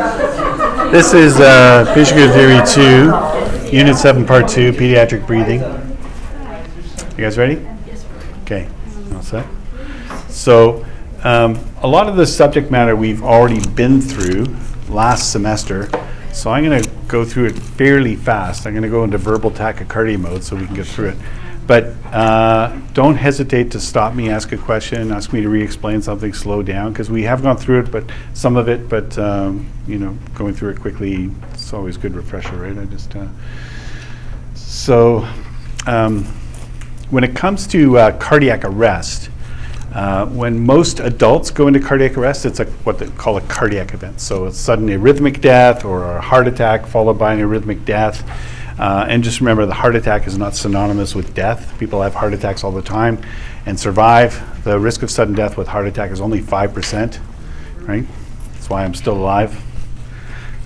This is uh, Patient Theory 2, Unit 7, Part 2, Pediatric Breathing. You guys ready? Okay, all set? So, um, a lot of the subject matter we've already been through last semester, so I'm going to go through it fairly fast. I'm going to go into verbal tachycardia mode so we can get through it. But uh, don't hesitate to stop me, ask a question, ask me to re-explain something, slow down, because we have gone through it, but some of it, but um, you know, going through it quickly, it's always good refresher, right? I just uh, so um, when it comes to uh, cardiac arrest, uh, when most adults go into cardiac arrest, it's a, what they call a cardiac event. So it's sudden arrhythmic death or a heart attack followed by an arrhythmic death. Uh, and just remember, the heart attack is not synonymous with death. People have heart attacks all the time and survive. The risk of sudden death with heart attack is only 5%, right? That's why I'm still alive.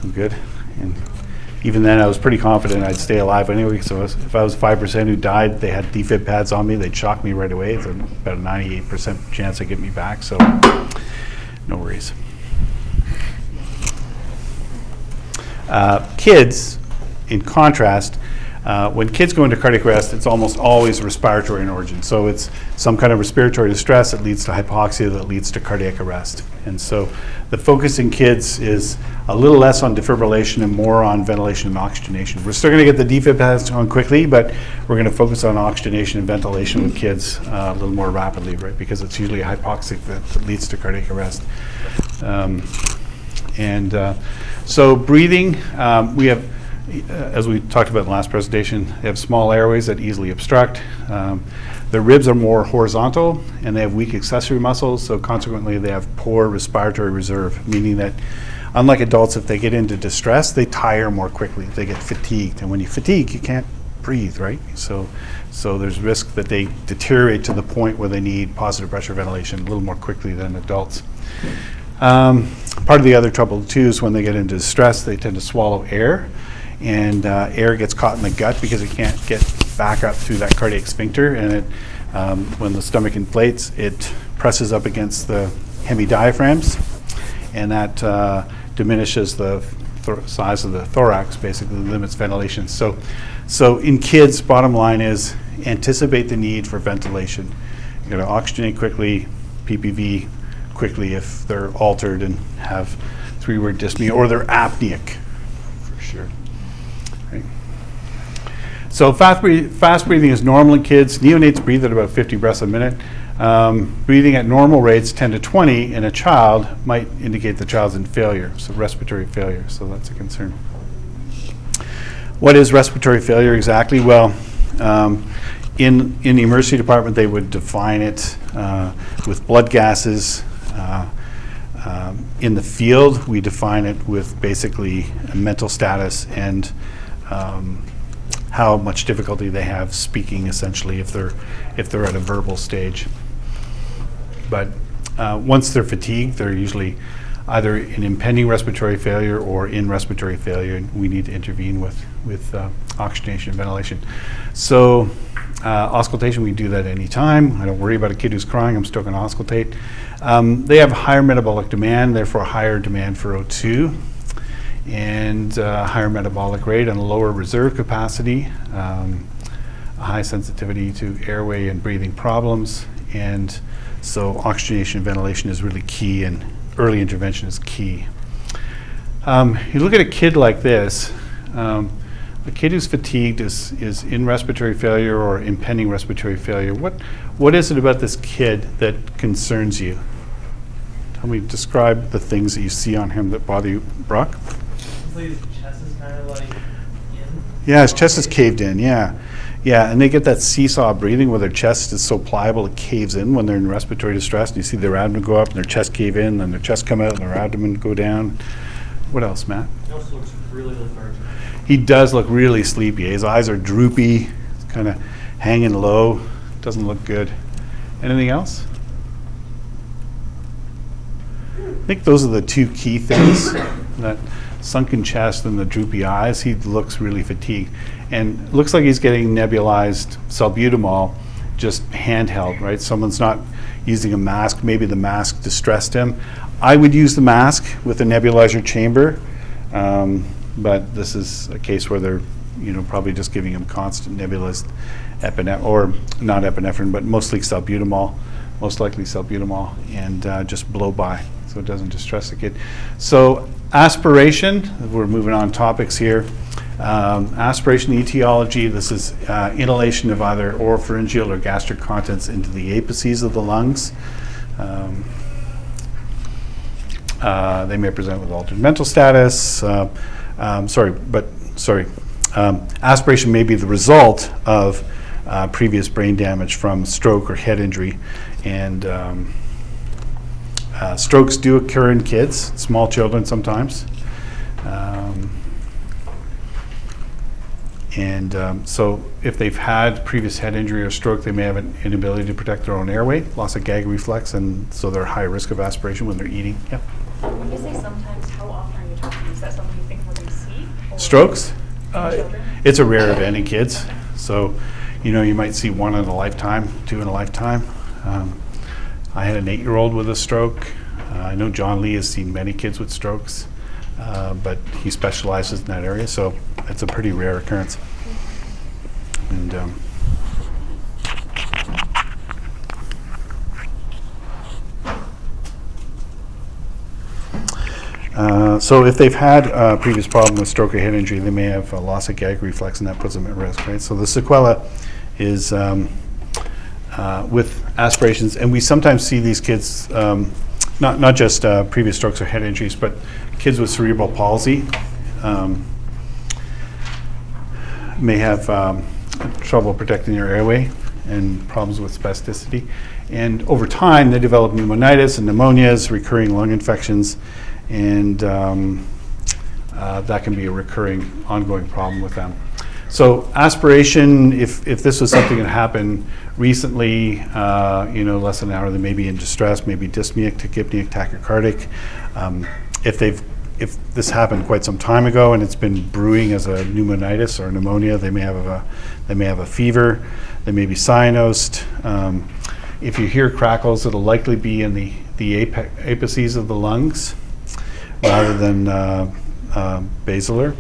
I'm good. And even then, I was pretty confident I'd stay alive anyway. So if I was 5% who died, they had defib pads on me, they'd shock me right away. It's about a 98% chance they get me back. So no worries. Uh, kids, in contrast, uh, when kids go into cardiac arrest, it's almost always respiratory in origin. So it's some kind of respiratory distress that leads to hypoxia that leads to cardiac arrest. And so the focus in kids is a little less on defibrillation and more on ventilation and oxygenation. We're still going to get the defib pads on quickly, but we're going to focus on oxygenation and ventilation with kids uh, a little more rapidly, right? Because it's usually hypoxic that, that leads to cardiac arrest. Um, and uh, so breathing, um, we have uh, as we talked about in the last presentation, they have small airways that easily obstruct. Um, their ribs are more horizontal and they have weak accessory muscles, so consequently they have poor respiratory reserve, meaning that unlike adults, if they get into distress, they tire more quickly. They get fatigued. And when you fatigue, you can't breathe, right? So, so there's risk that they deteriorate to the point where they need positive pressure ventilation a little more quickly than adults. Um, part of the other trouble too is when they get into distress, they tend to swallow air and uh, air gets caught in the gut because it can't get back up through that cardiac sphincter. And it, um, when the stomach inflates, it presses up against the hemidiaphragms, and that uh, diminishes the size of the thorax, basically limits ventilation. So, so in kids, bottom line is anticipate the need for ventilation. You got to oxygenate quickly, PPV quickly if they're altered and have three-word dyspnea or they're apneic, for sure. Right. So fast, breath- fast breathing is normal in kids. Neonates breathe at about 50 breaths a minute. Um, breathing at normal rates, 10 to 20, in a child might indicate the child's in failure, so respiratory failure. So that's a concern. What is respiratory failure exactly? Well, um, in, in the emergency department, they would define it uh, with blood gases. Uh, um, in the field, we define it with basically mental status and um, how much difficulty they have speaking, essentially, if they're if they're at a verbal stage. But uh, once they're fatigued, they're usually either in impending respiratory failure or in respiratory failure, and we need to intervene with with uh, oxygenation and ventilation. So. Uh, auscultation, we do that anytime. I don't worry about a kid who's crying, I'm still going to auscultate. Um, they have higher metabolic demand, therefore higher demand for O2 and uh, higher metabolic rate and lower reserve capacity, um, a high sensitivity to airway and breathing problems. And so oxygenation and ventilation is really key and early intervention is key. Um, you look at a kid like this, um, a kid who's fatigued is, is in respiratory failure or impending respiratory failure. What, what is it about this kid that concerns you? Tell me, describe the things that you see on him that bother you. Brock? His chest is kind of like in. Yeah, his chest is caved in, yeah. Yeah, and they get that seesaw breathing where their chest is so pliable it caves in when they're in respiratory distress. And you see their abdomen go up and their chest cave in, and their chest come out and their abdomen go down. What else, Matt? He also looks really lethargic. He does look really sleepy. His eyes are droopy, kind of hanging low. Doesn't look good. Anything else? I think those are the two key things that sunken chest and the droopy eyes. He looks really fatigued. And looks like he's getting nebulized salbutamol just handheld, right? Someone's not using a mask. Maybe the mask distressed him. I would use the mask with a nebulizer chamber, um, but this is a case where they're, you know, probably just giving him constant nebulized epinephrine, or not epinephrine, but mostly salbutamol, most likely salbutamol, and uh, just blow by, so it doesn't distress the kid. So aspiration, we're moving on topics here. Um, aspiration etiology, this is uh, inhalation of either oropharyngeal or gastric contents into the apices of the lungs. Um, uh, They may present with altered mental status, uh, um, sorry, but, sorry. Um, Aspiration may be the result of uh, previous brain damage from stroke or head injury. And um, uh, strokes do occur in kids, small children sometimes. Um, And um, so if they've had previous head injury or stroke, they may have an inability to protect their own airway, loss of gag reflex, and so they're high risk of aspiration when they're eating. Yeah. When you say sometimes, how often are you talking? Is that something you think we're going to see? Strokes? Uh. It's a rare event in kids. So, you know, you might see one in a lifetime, two in a lifetime. Um, I had an eight-year-old with a stroke. Uh, I know John Lee has seen many kids with strokes, uh, but he specializes in that area, so it's a pretty rare occurrence. And um, Uh, So if they've had a previous problem with stroke or head injury, they may have a loss of gag reflex, and that puts them at risk, right? So the sequela is um, uh, with aspirations, and we sometimes see these kids, um, not not just uh, previous strokes or head injuries, but kids with cerebral palsy um, may have um, trouble protecting their airway and problems with spasticity. And over time, they develop pneumonitis and pneumonias, recurring lung infections, and um, uh, that can be a recurring, ongoing problem with them. So aspiration, if, if this was something that happened recently, uh, you know, less than an hour, they may be in distress, maybe dyspneic, tachypneic, tachycardic. Um, If they've, if this happened quite some time ago and it's been brewing as a pneumonitis or pneumonia, they may have a, they may have a fever, they may be cyanosed. Um, If you hear crackles, it'll likely be in the, the apices of the lungs rather than uh, uh, basilar.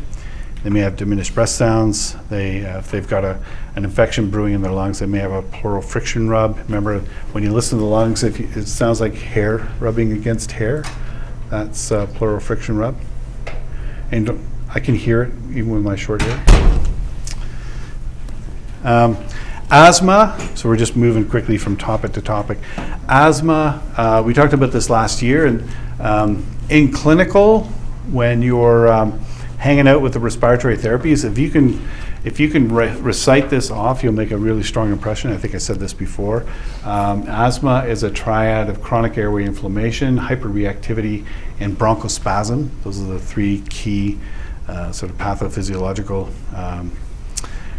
They may have diminished breath sounds. They, uh, if they've got a, an infection brewing in their lungs, they may have a pleural friction rub. Remember, when you listen to the lungs, if you, it sounds like hair rubbing against hair. That's pleural friction rub. And I can hear it even with my short hair. Um, Asthma, so we're just moving quickly from topic to topic. Asthma, uh, we talked about this last year, and um, in clinical, when you're um, hanging out with the respiratory therapies, if you can, if you can re- recite this off, you'll make a really strong impression. I think I said this before. Um, asthma is a triad of chronic airway inflammation, hyperreactivity, and bronchospasm. Those are the three key uh, sort of pathophysiological um,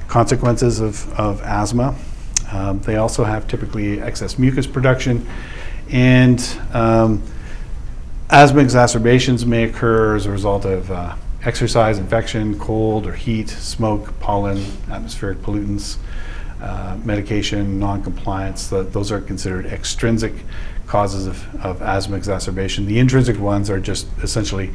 consequences of, of asthma. Um, they also have typically excess mucus production, and um, asthma exacerbations may occur as a result of uh, exercise, infection, cold or heat, smoke, pollen, atmospheric pollutants, uh, medication, non-compliance. Th- those are considered extrinsic causes of, of asthma exacerbation. The intrinsic ones are just essentially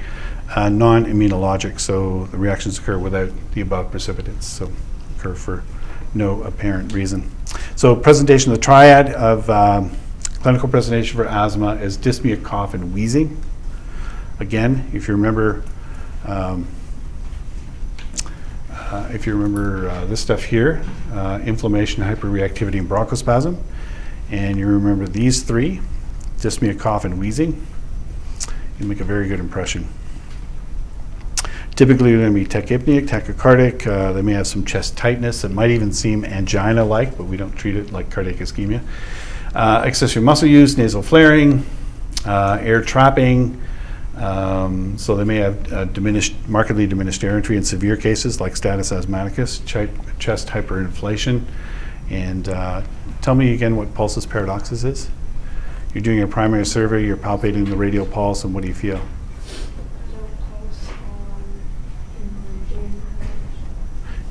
uh, non-immunologic, so the reactions occur without the above precipitants. So occur for no apparent reason. So presentation of the triad of um, clinical presentation for asthma is dyspnea, cough, and wheezing. Again, if you remember, um, uh, if you remember uh, this stuff here, uh, inflammation, hyperreactivity, and bronchospasm, and you remember these three, dyspnea, cough, and wheezing, you make a very good impression. Typically, they're going to be tachypneic, tachycardic. Uh, they may have some chest tightness. It might even seem angina-like, but we don't treat it like cardiac ischemia. Uh, accessory muscle use, nasal flaring, uh, air trapping. Um, so they may have uh, diminished, markedly diminished air entry in severe cases like status asthmaticus, ch- chest hyperinflation. And uh, tell me again what pulsus paradoxus is. You're doing a primary survey, you're palpating the radial pulse, and what do you feel?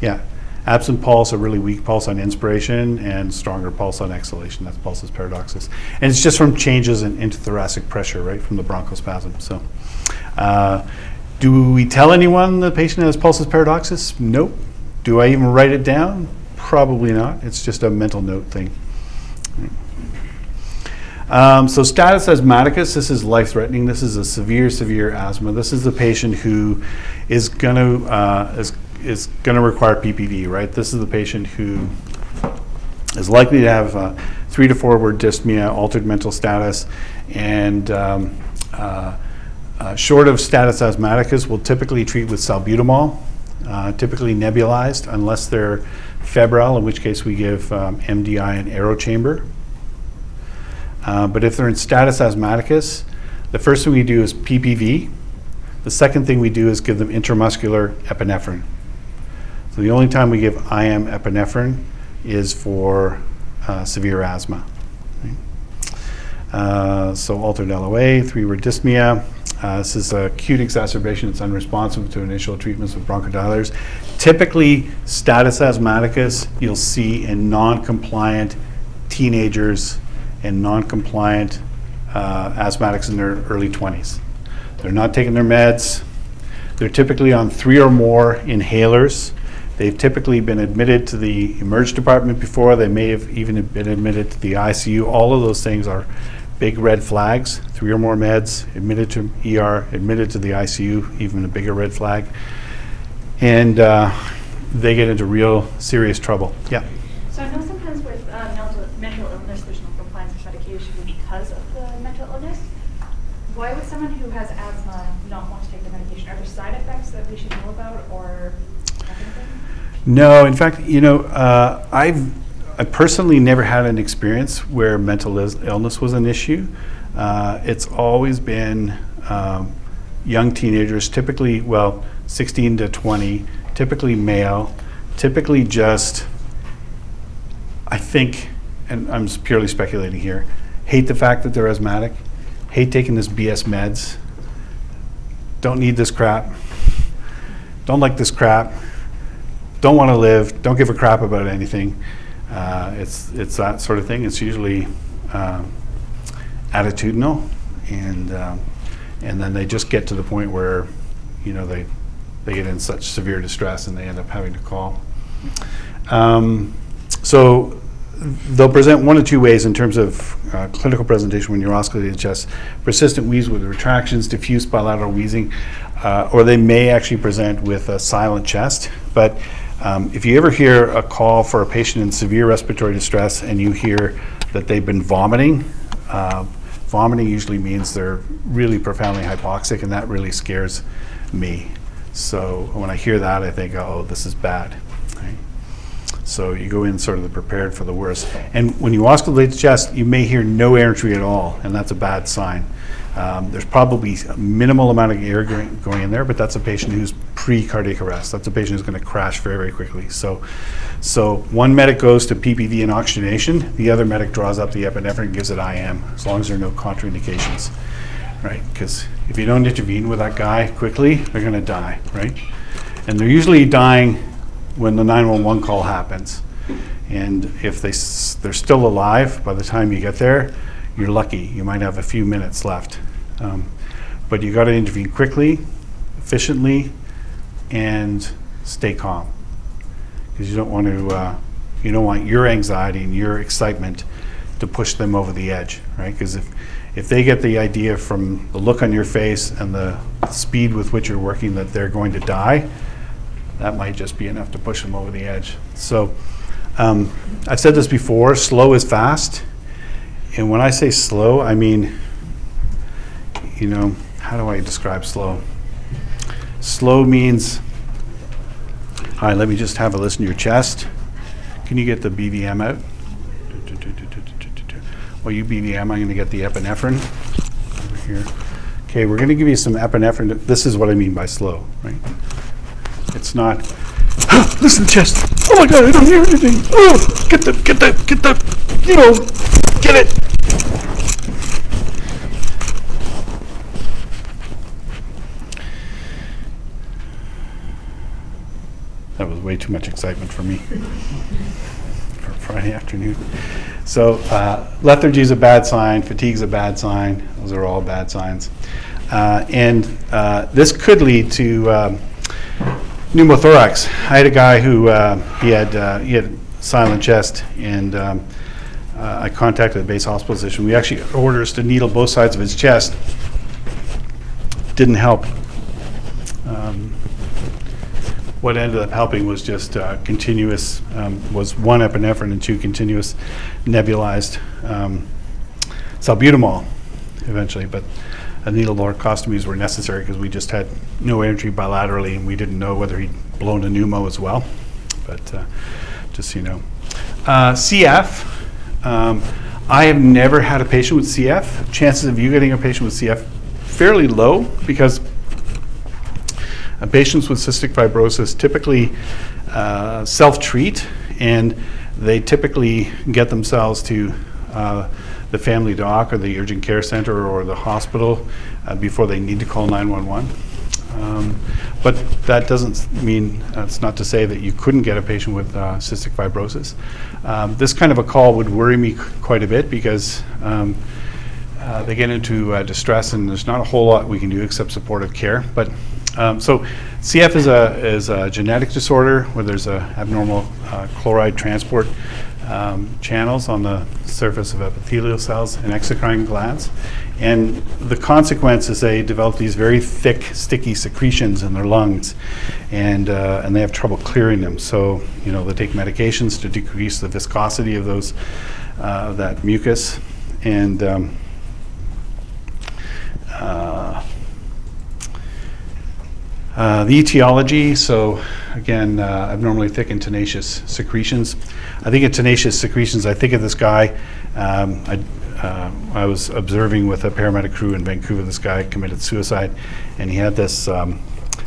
Yeah. Absent pulse, a really weak pulse on inspiration, and stronger pulse on exhalation. That's pulsus paradoxus. And it's just from changes in intrathoracic pressure, right, from the bronchospasm. So, uh, do we tell anyone the patient has pulsus paradoxus? Nope. Do I even write it down? Probably not. It's just a mental note thing. Um, so status asthmaticus, this is life-threatening. This is a severe, severe asthma. This is the patient who is going to uh, is is going to require PPV, right? This is the patient who is likely to have uh, three to four word dyspnea, altered mental status, and um, uh, uh, short of status asthmaticus, we'll typically treat with salbutamol, uh, typically nebulized, unless they're febrile, in which case we give um, MDI and aerochamber. Uh, but if they're in status asthmaticus, the first thing we do is PPV. The second thing we do is give them intramuscular epinephrine. So the only time we give IM epinephrine is for uh, severe asthma. Uh, so altered LOA, three-word dyspnea. Uh, this is acute exacerbation. It's unresponsive to initial treatments with bronchodilators. Typically, status asthmaticus you'll see in non-compliant teenagers and non-compliant uh, asthmatics in their early 20s. They're not taking their meds. They're typically on three or more inhalers. They've typically been admitted to the emerge department before. They may have even been admitted to the ICU. All of those things are big red flags. Three or more meds, admitted to ER, admitted to the ICU, even a bigger red flag. And uh, they get into real serious trouble. Yeah. So I know sometimes with uh, mental, mental illness, there's no compliance with medication because of the mental illness. Why would someone who has asthma not want to take the medication? Are there side effects that we should know about or anything? No, in fact, you know, uh, I've I personally never had an experience where mental illness was an issue. Uh, it's always been um, young teenagers, typically, well, 16 to 20, typically male, typically just, I think, and I'm purely speculating here, hate the fact that they're asthmatic, hate taking this BS meds, don't need this crap, don't like this crap, don't want to live, don't give a crap about anything. Uh, it's it's that sort of thing. It's usually um, attitudinal, and um, and then they just get to the point where, you know, they they get in such severe distress and they end up having to call. Um, so they'll present one of two ways in terms of uh, clinical presentation when you're auscultating the chest: persistent wheeze with retractions, diffuse bilateral wheezing, uh, or they may actually present with a silent chest. But um, if you ever hear a call for a patient in severe respiratory distress and you hear that they've been vomiting, uh, vomiting usually means they're really profoundly hypoxic, and that really scares me. So when I hear that, I think, oh, this is bad. So you go in sort of prepared for the worst. And when you auscultate the chest, you may hear no air entry at all, and that's a bad sign. Um, there's probably a minimal amount of air going, going in there, but that's a patient who's pre-cardiac arrest. That's a patient who's going to crash very, very quickly. So, so one medic goes to PPV and oxygenation. The other medic draws up the epinephrine and gives it IM, as long as there are no contraindications, right? Because if you don't intervene with that guy quickly, they're going to die, right? And they're usually dying when the 911 call happens. And if they, s- they're still alive by the time you get there, you're lucky. You might have a few minutes left. Um, But you got to intervene quickly, efficiently, and stay calm. Because you don't want to, uh, you don't want your anxiety and your excitement to push them over the edge, right? Because if, if they get the idea from the look on your face and the speed with which you're working that they're going to die, that might just be enough to push them over the edge. So um, I've said this before, slow is fast. And when I say slow, I mean, you know, how do I describe slow? Slow means, all right, let me just have a listen to your chest. Can you get the BVM out? Well, you BVM, I'm going to get the epinephrine over here. Okay, we're going to give you some epinephrine. This is what I mean by slow, right? It's not, listen to chest. Oh my God, I don't hear anything. Oh, get the, get the, get the, you know, get it. Way too much excitement for me for Friday afternoon. So uh, lethargy is a bad sign, fatigue is a bad sign. Those are all bad signs. Uh, And uh, this could lead to um, pneumothorax. I had a guy who, uh, he had, uh, he had silent chest, and um, uh, I contacted the base hospital physician. We actually ordered orders to needle both sides of his chest. Didn't help. Um, What ended up helping was just uh, continuous, um, was one epinephrine and two continuous nebulized um, salbutamol eventually, but a needle thoracostomies were necessary because we just had no entry bilaterally and we didn't know whether he'd blown a pneumo as well. But uh, just so you know. Uh, CF, um, I have never had a patient with CF. Chances of you getting a patient with CF fairly low because uh, Patients with cystic fibrosis typically uh, self-treat, and they typically get themselves to uh, the family doc or the urgent care center or the hospital uh, before they need to call 911. Um, But that doesn't mean, that's not to say that you couldn't get a patient with uh, cystic fibrosis. Um, This kind of a call would worry me quite a bit because um, uh, they get into uh, distress, and there's not a whole lot we can do except supportive care. But um, so, CF is a is a genetic disorder where there's a abnormal uh, chloride transport um, channels on the surface of epithelial cells and exocrine glands, and the consequence is they develop these very thick, sticky secretions in their lungs, and uh, and they have trouble clearing them. So you know they take medications to decrease the viscosity of those uh, that mucus, and um, uh, uh, The etiology, so again, uh, abnormally thick and tenacious secretions. I think of tenacious secretions, I think of this guy, um, I uh, I was observing with a paramedic crew in Vancouver, this guy committed suicide, and he had this um,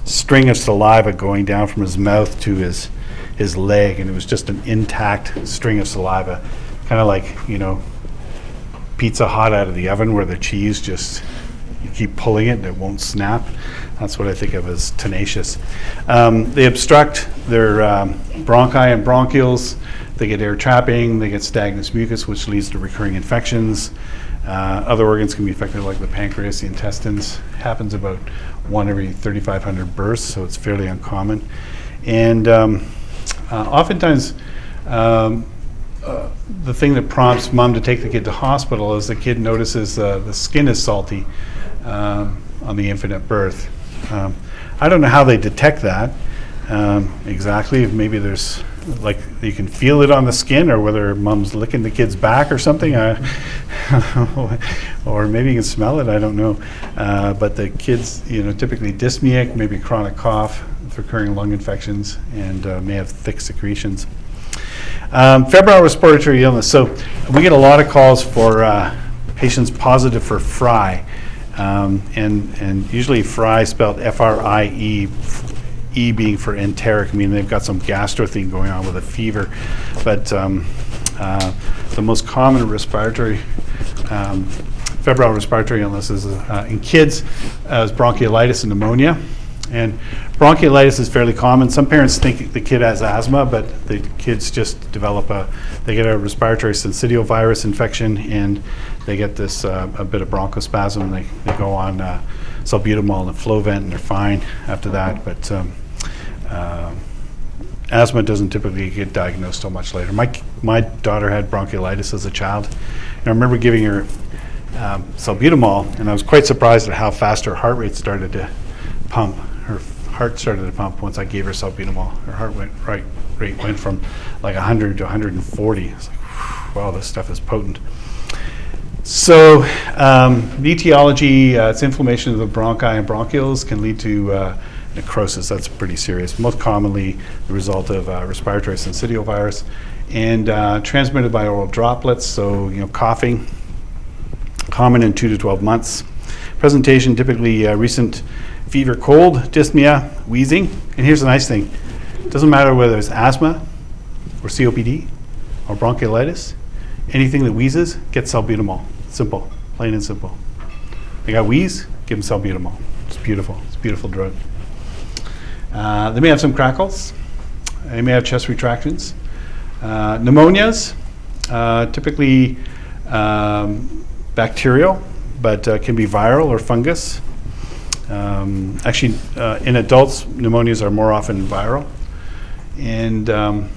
string of saliva going down from his mouth to his, his leg, and it was just an intact string of saliva, kind of like, you know, pizza hot out of the oven where the cheese just you keep pulling it and it won't snap. That's what I think of as tenacious. Um, they obstruct their um, bronchi and bronchioles. They get air trapping. They get stagnant mucus, which leads to recurring infections. Uh, other organs can be affected, like the pancreas, the intestines. Happens about one every 3,500 births, so it's fairly uncommon. And um, uh, oftentimes, um, uh, the thing that prompts mom to take the kid to hospital is the kid notices uh, the skin is salty um, on the infant at birth. Um, I don't know how they detect that um, exactly. If maybe there's like you can feel it on the skin, or whether mom's licking the kid's back or something, or maybe you can smell it. I don't know. Uh, but the kids, you know, typically dyspneic, maybe chronic cough, recurring lung infections, and uh, may have thick secretions. Um, febrile respiratory illness. So we get a lot of calls for uh, patients positive for FRI, um, and and usually FRI spelled F-R-I-E, E being for enteric, meaning they've got some gastro thing going on with a fever. But um, uh, the most common respiratory um, febrile respiratory illnesses uh, in kids uh, is bronchiolitis and pneumonia. And bronchiolitis is fairly common. Some parents think the kid has asthma, but the kids just develop a, they get a respiratory syncytial virus infection and they get this, uh, a bit of bronchospasm. They, they go on uh, salbutamol and Flovent and they're fine after that. But um, uh, asthma doesn't typically get diagnosed till much later. My, my daughter had bronchiolitis as a child. And I remember giving her um, salbutamol, and I was quite surprised at how fast her heart rate started to pump. Her heart started to pump once I gave her salbutamol. Her heart went right rate went from like 100 to 140. It's like, wow, this stuff is potent. So, um, etiology, uh, it's inflammation of the bronchi and bronchioles can lead to uh, necrosis. That's pretty serious. Most commonly, the result of uh, respiratory syncytial virus and uh, transmitted by oral droplets. So, you know, coughing, common in two to 12 months. Presentation typically uh, recent fever, cold, dyspnea, wheezing. And here's the nice thing doesn't matter whether it's asthma or COPD or bronchiolitis, anything that wheezes, get salbutamol. Simple, plain and simple. They got wheeze, give them salbutamol. It's beautiful. It's a beautiful drug. Uh, they may have some crackles. they may have chest retractions. Uh, pneumonias, uh, typically um, bacterial, but uh, can be viral or fungus. Um, actually, uh, in adults, pneumonias are more often viral. And um,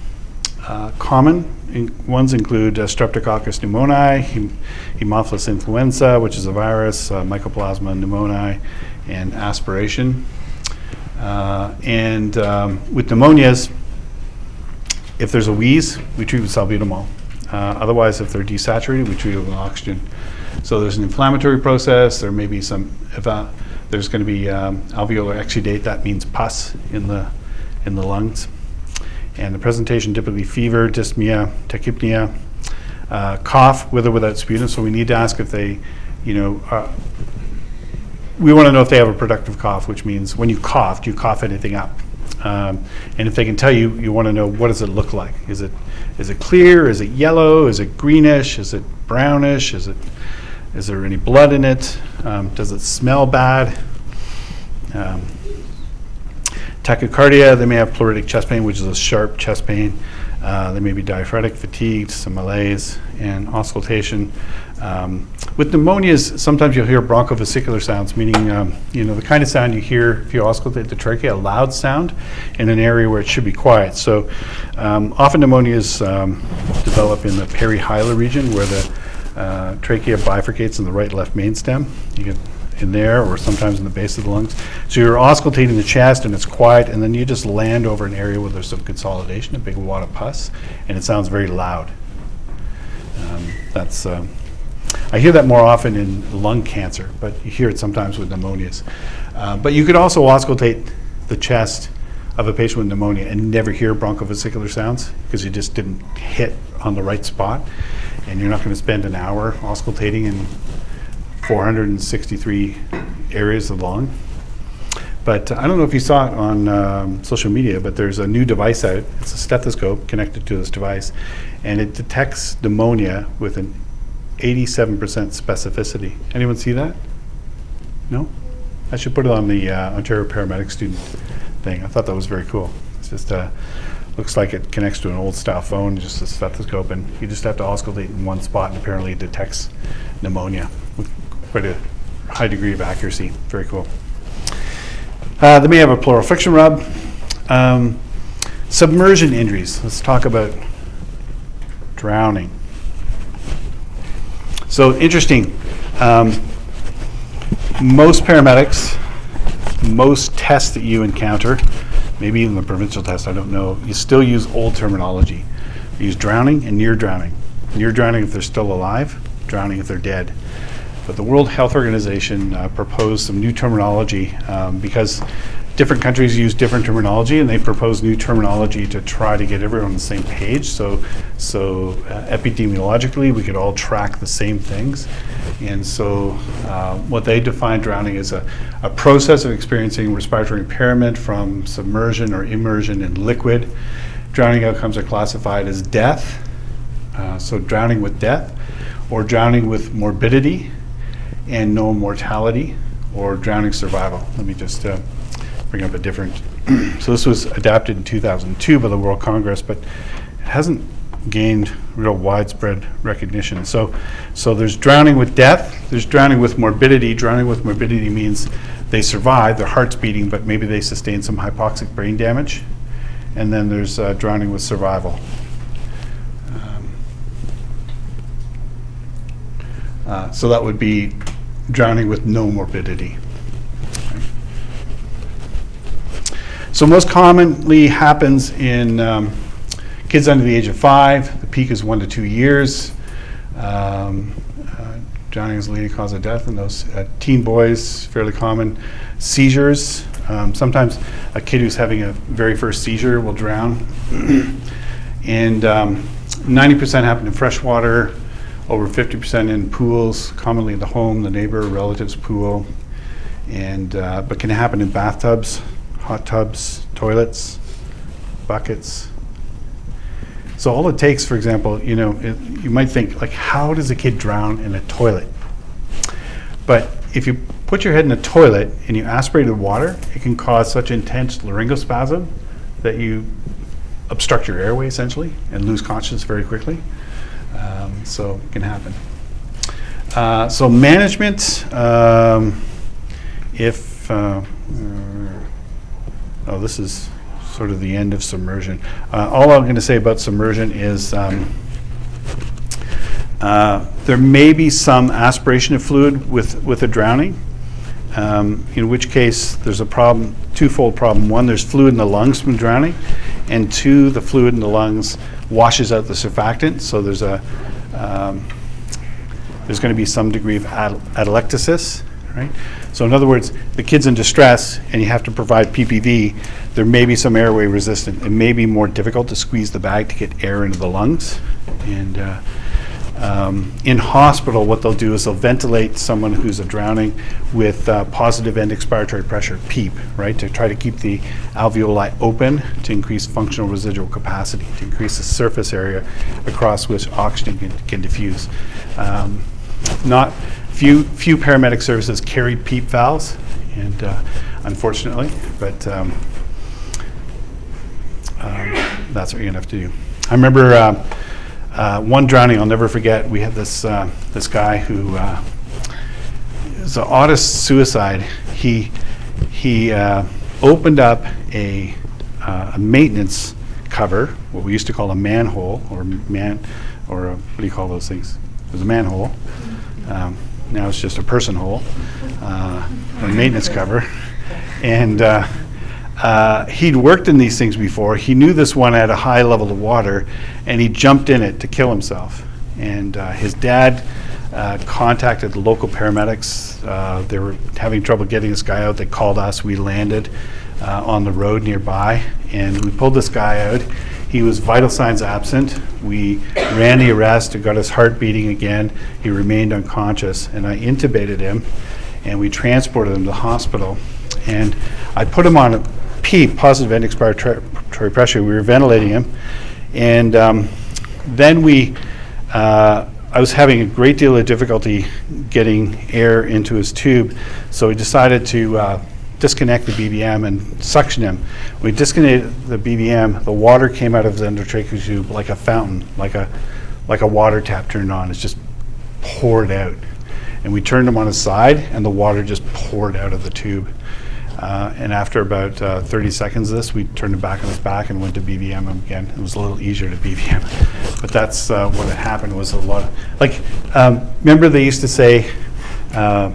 uh, common in- ones include uh, Streptococcus pneumoniae, hem- Haemophilus influenza, which is a virus, uh, Mycoplasma pneumoniae, and aspiration. Uh, and um, with pneumonias, if there's a wheeze, we treat with salbutamol. Uh, otherwise, if they're desaturated, we treat it with oxygen. So there's an inflammatory process. There may be some. There's going to be um, alveolar exudate. That means pus in the in the lungs. And the presentation typically fever, dyspnea, tachypnea, uh, cough with or without sputum. So we need to ask if they, you know, uh, we want to know if they have a productive cough, which means when you cough, do you cough anything up? Um, and if they can tell you, you want to know what does it look like? Is it is it clear? Is it yellow? Is it greenish? Is it brownish? Is it is there any blood in it? Um, does it smell bad? Um, tachycardia, they may have pleuritic chest pain, which is a sharp chest pain. Uh, they may be diaphoretic, fatigued, some malaise, and auscultation. Um, with pneumonias, sometimes you'll hear bronchovesicular sounds, meaning um, you know the kind of sound you hear if you auscultate the trachea, a loud sound in an area where it should be quiet. So um, often pneumonias um, develop in the perihilar region where the uh, trachea bifurcates in the right left main stem. You in there or sometimes in the base of the lungs. So you're auscultating the chest and it's quiet, and then you just land over an area where there's some consolidation, a big wad of pus, and it sounds very loud. Um, that's um, I hear that more often in lung cancer, but you hear it sometimes with pneumonias. Uh, but you could also auscultate the chest of a patient with pneumonia and never hear bronchovesicular sounds because you just didn't hit on the right spot. And you're not going to spend an hour auscultating in 463 areas of lung. But I don't know if you saw it on um, social media, but there's a new device out. It's a stethoscope connected to this device, and it detects pneumonia with an 87% specificity. Anyone see that? No? I should put it on the uh, Ontario paramedic student thing. I thought that was very cool. It's just uh, looks like it connects to an old style phone, just a stethoscope, and you just have to auscultate in one spot, and apparently it detects pneumonia quite a high degree of accuracy. Very cool. Uh, they may have a pleural friction rub. Um, submersion injuries. Let's talk about drowning. So interesting. Um, most paramedics, most tests that you encounter, maybe even the provincial test, I don't know, you still use old terminology. You use drowning and near drowning. Near drowning if they're still alive, drowning if they're dead. But the World Health Organization uh, proposed some new terminology um, because different countries use different terminology, and they proposed new terminology to try to get everyone on the same page. So, so uh, epidemiologically, we could all track the same things. And so, uh, what they define drowning as a, a process of experiencing respiratory impairment from submersion or immersion in liquid. Drowning outcomes are classified as death, uh, so drowning with death, or drowning with morbidity and no mortality, or drowning survival. Let me just uh, bring up a different. so this was adapted in 2002 by the World Congress, but it hasn't gained real widespread recognition. So, so there's drowning with death. There's drowning with morbidity. Drowning with morbidity means they survive, their heart's beating, but maybe they sustain some hypoxic brain damage. And then there's uh, drowning with survival. Um, uh, so that would be drowning with no morbidity. So most commonly happens in um, kids under the age of five. The peak is one to two years. Um, uh, drowning is the leading cause of death in those uh, teen boys. Fairly common seizures. Um, sometimes a kid who's having a very first seizure will drown. and 90% happen in freshwater, over 50% in pools, commonly the home, the neighbor, relative's pool, and uh, but can happen in bathtubs, hot tubs, toilets, buckets. So all it takes, for example, you know, it, you might think like, how does a kid drown in a toilet? But if you put your head in a toilet and you aspirate the water, it can cause such intense laryngospasm that you obstruct your airway essentially and lose consciousness very quickly. Um, so it can happen. Uh, so management, um, if uh, oh, this is sort of the end of submersion. Uh, all I'm going to say about submersion is. Um, uh, There may be some aspiration of fluid with, with a drowning, um, in which case there's a problem, twofold problem. One, there's fluid in the lungs from drowning, and two, the fluid in the lungs washes out the surfactant, so there's a, um, there's going to be some degree of atelectasis, right? So in other words, the kid's in distress and you have to provide PPV, there may be some airway resistant. It may be more difficult to squeeze the bag to get air into the lungs. And uh, um, in hospital, what they'll do is they'll ventilate someone who's a drowning with uh, positive end expiratory pressure, PEEP, right, to try to keep the alveoli open to increase functional residual capacity, to increase the surface area across which oxygen can, can diffuse. Um, not few few paramedic services carry PEEP valves, and uh, unfortunately, but. Um, um, that's what you're gonna have to do. I remember uh, uh, one drowning I'll never forget. We had this uh, this guy who uh, was an oddest suicide. He he uh, opened up a, uh, a maintenance cover, what we used to call a manhole or man or a, what do you call those things? It was a manhole. Um, now it's just a person hole, uh, a maintenance cover, and. Uh, he'd worked in these things before. He knew this one had a high level of water, and he jumped in it to kill himself. And uh, his dad uh, contacted the local paramedics. Uh, they were having trouble getting this guy out. They called us. We landed uh, on the road nearby, and we pulled this guy out. He was vital signs absent. We ran the arrest. It got his heart beating again. He remained unconscious, and I intubated him, and we transported him to the hospital. And I put him on a PEEP, positive end expiratory pressure. We were ventilating him. And um, then we, uh, I was having a great deal of difficulty getting air into his tube, so we decided to uh, disconnect the BVM and suction him. We disconnected the BVM, the water came out of his endotracheal tube like a fountain, like a, like a water tap turned on. It's just poured out. And we turned him on his side, and the water just poured out of the tube. Uh, and after about uh, 30 seconds of this, we turned him back on his back and went to BVM again. It was a little easier to BVM. But that's uh, what had happened was a lot of, like, um, remember they used to say, uh,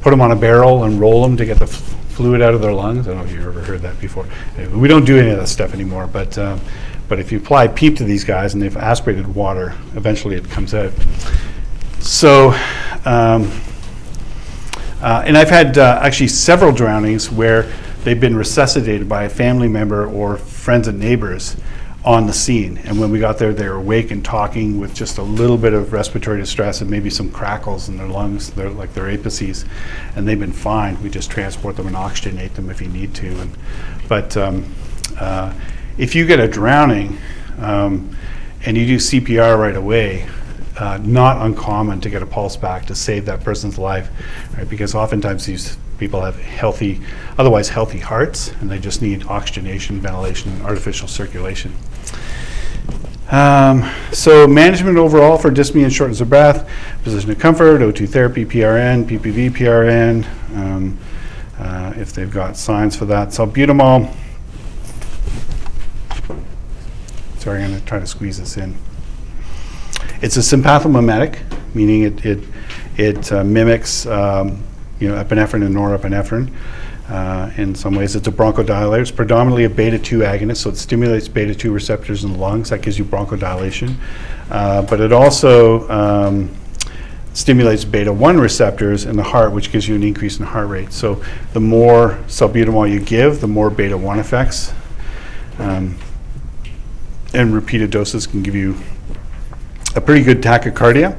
put them on a barrel and roll them to get the f- fluid out of their lungs? I don't know if you've ever heard that before. Anyway, We don't do any of that stuff anymore, but, um, but if you apply PEEP to these guys and they've aspirated water, eventually it comes out. So, um, uh, and I've had uh, actually several drownings where they've been resuscitated by a family member or friends and neighbors on the scene. And when we got there, they were awake and talking with just a little bit of respiratory distress and maybe some crackles in their lungs, they're like their apices, and they've been fine. We just transport them and oxygenate them if you need to. And, but um, uh, if you get a drowning um, and you do CPR right away, uh, not uncommon to get a pulse back to save that person's life, right? Because oftentimes these people have healthy, otherwise healthy hearts, and they just need oxygenation, ventilation, and artificial circulation. Um, so management overall for dyspnea and shortness of breath, position of comfort, O2 therapy, PRN, PPV, PRN, um, uh, if they've got signs for that, salbutamol. Sorry, I'm going to try to squeeze this in. It's a sympathomimetic, meaning it, it, it uh, mimics, um, you know, epinephrine and norepinephrine. Uh, in some ways, it's a bronchodilator. It's predominantly a beta 2 agonist, so it stimulates beta 2 receptors in the lungs. That gives you bronchodilation. Uh, but it also um, stimulates beta 1 receptors in the heart, which gives you an increase in heart rate. So the more salbutamol you give, the more beta 1 effects. Um, and repeated doses can give you a pretty good tachycardia.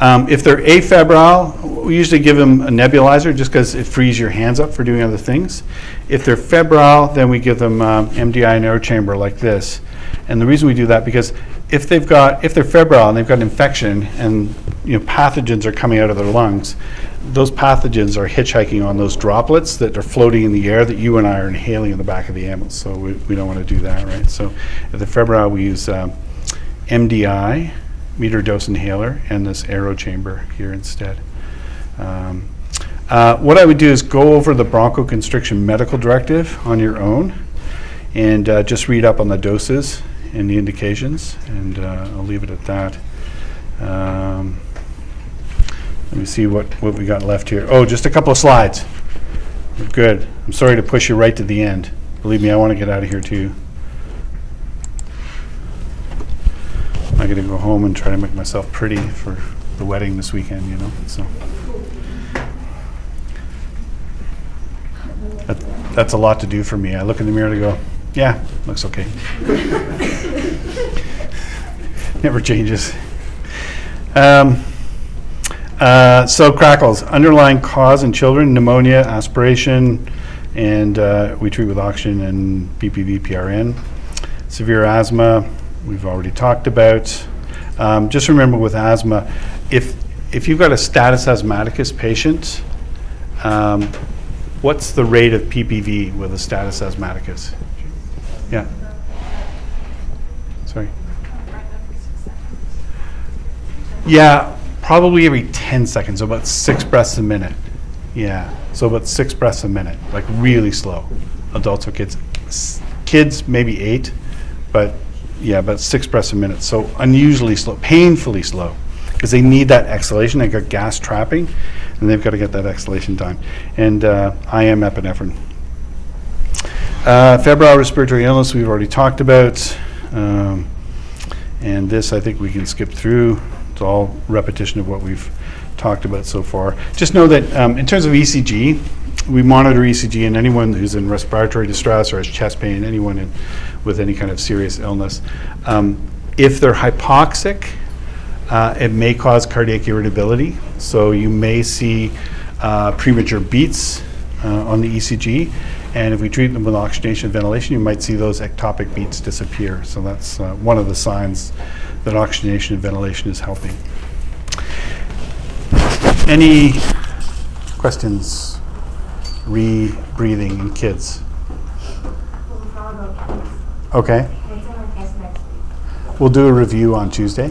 Um, if they're afebrile, we usually give them a nebulizer just because it frees your hands up for doing other things. If they're febrile, then we give them um, MDI in air chamber like this. And the reason we do that because if they've got if they're febrile and they've got an infection and you know, pathogens are coming out of their lungs, those pathogens are hitchhiking on those droplets that are floating in the air that you and I are inhaling in the back of the ambulance. So we, we don't want to do that, right? So if they're febrile, we use um, MDI, meter dose inhaler, and this aero chamber here instead. Um, uh, What I would do is go over the bronchoconstriction medical directive on your own and uh, just read up on the doses and the indications, and uh, I'll leave it at that. Um, Let me see what, what we got left here. Oh, just a couple of slides. Good. I'm sorry to push you right to the end. Believe me, I want to get out of here too. I gotta go home and try to make myself pretty for the wedding this weekend, you know, so. That- That's a lot to do for me. I look in the mirror to go, yeah, looks okay. Never changes. Um, uh, So crackles, underlying cause in children, pneumonia, aspiration, and uh, we treat with oxygen and BPV PRN. Severe asthma, we've already talked about. Um, Just remember with asthma, if, if you've got a status asthmaticus patient, um, what's the rate of PPV with a status asthmaticus? Yeah. Sorry. Yeah, probably every 10 seconds, about six breaths a minute. Yeah, so about six breaths a minute, like really slow. Adults or kids. S- Kids, maybe eight, but yeah, about six breaths a minute. So unusually slow, painfully slow, because they need that exhalation. They got gas trapping, and they've got to get that exhalation time. And uh, IM epinephrine. Uh, Febrile respiratory illness, we've already talked about. Um, And this, I think we can skip through. It's all repetition of what we've talked about so far. Just know that um, in terms of ECG, we monitor ECG in anyone who's in respiratory distress or has chest pain, anyone in, with any kind of serious illness. Um, If they're hypoxic, uh, it may cause cardiac irritability. So you may see uh, premature beats uh, on the ECG. And if we treat them with oxygenation and ventilation, you might see those ectopic beats disappear. So that's uh, one of the signs that oxygenation and ventilation is helping. Any questions? Re-breathing in kids? We'll follow up. Okay, What's on our test next week? we'll do a review on Tuesday.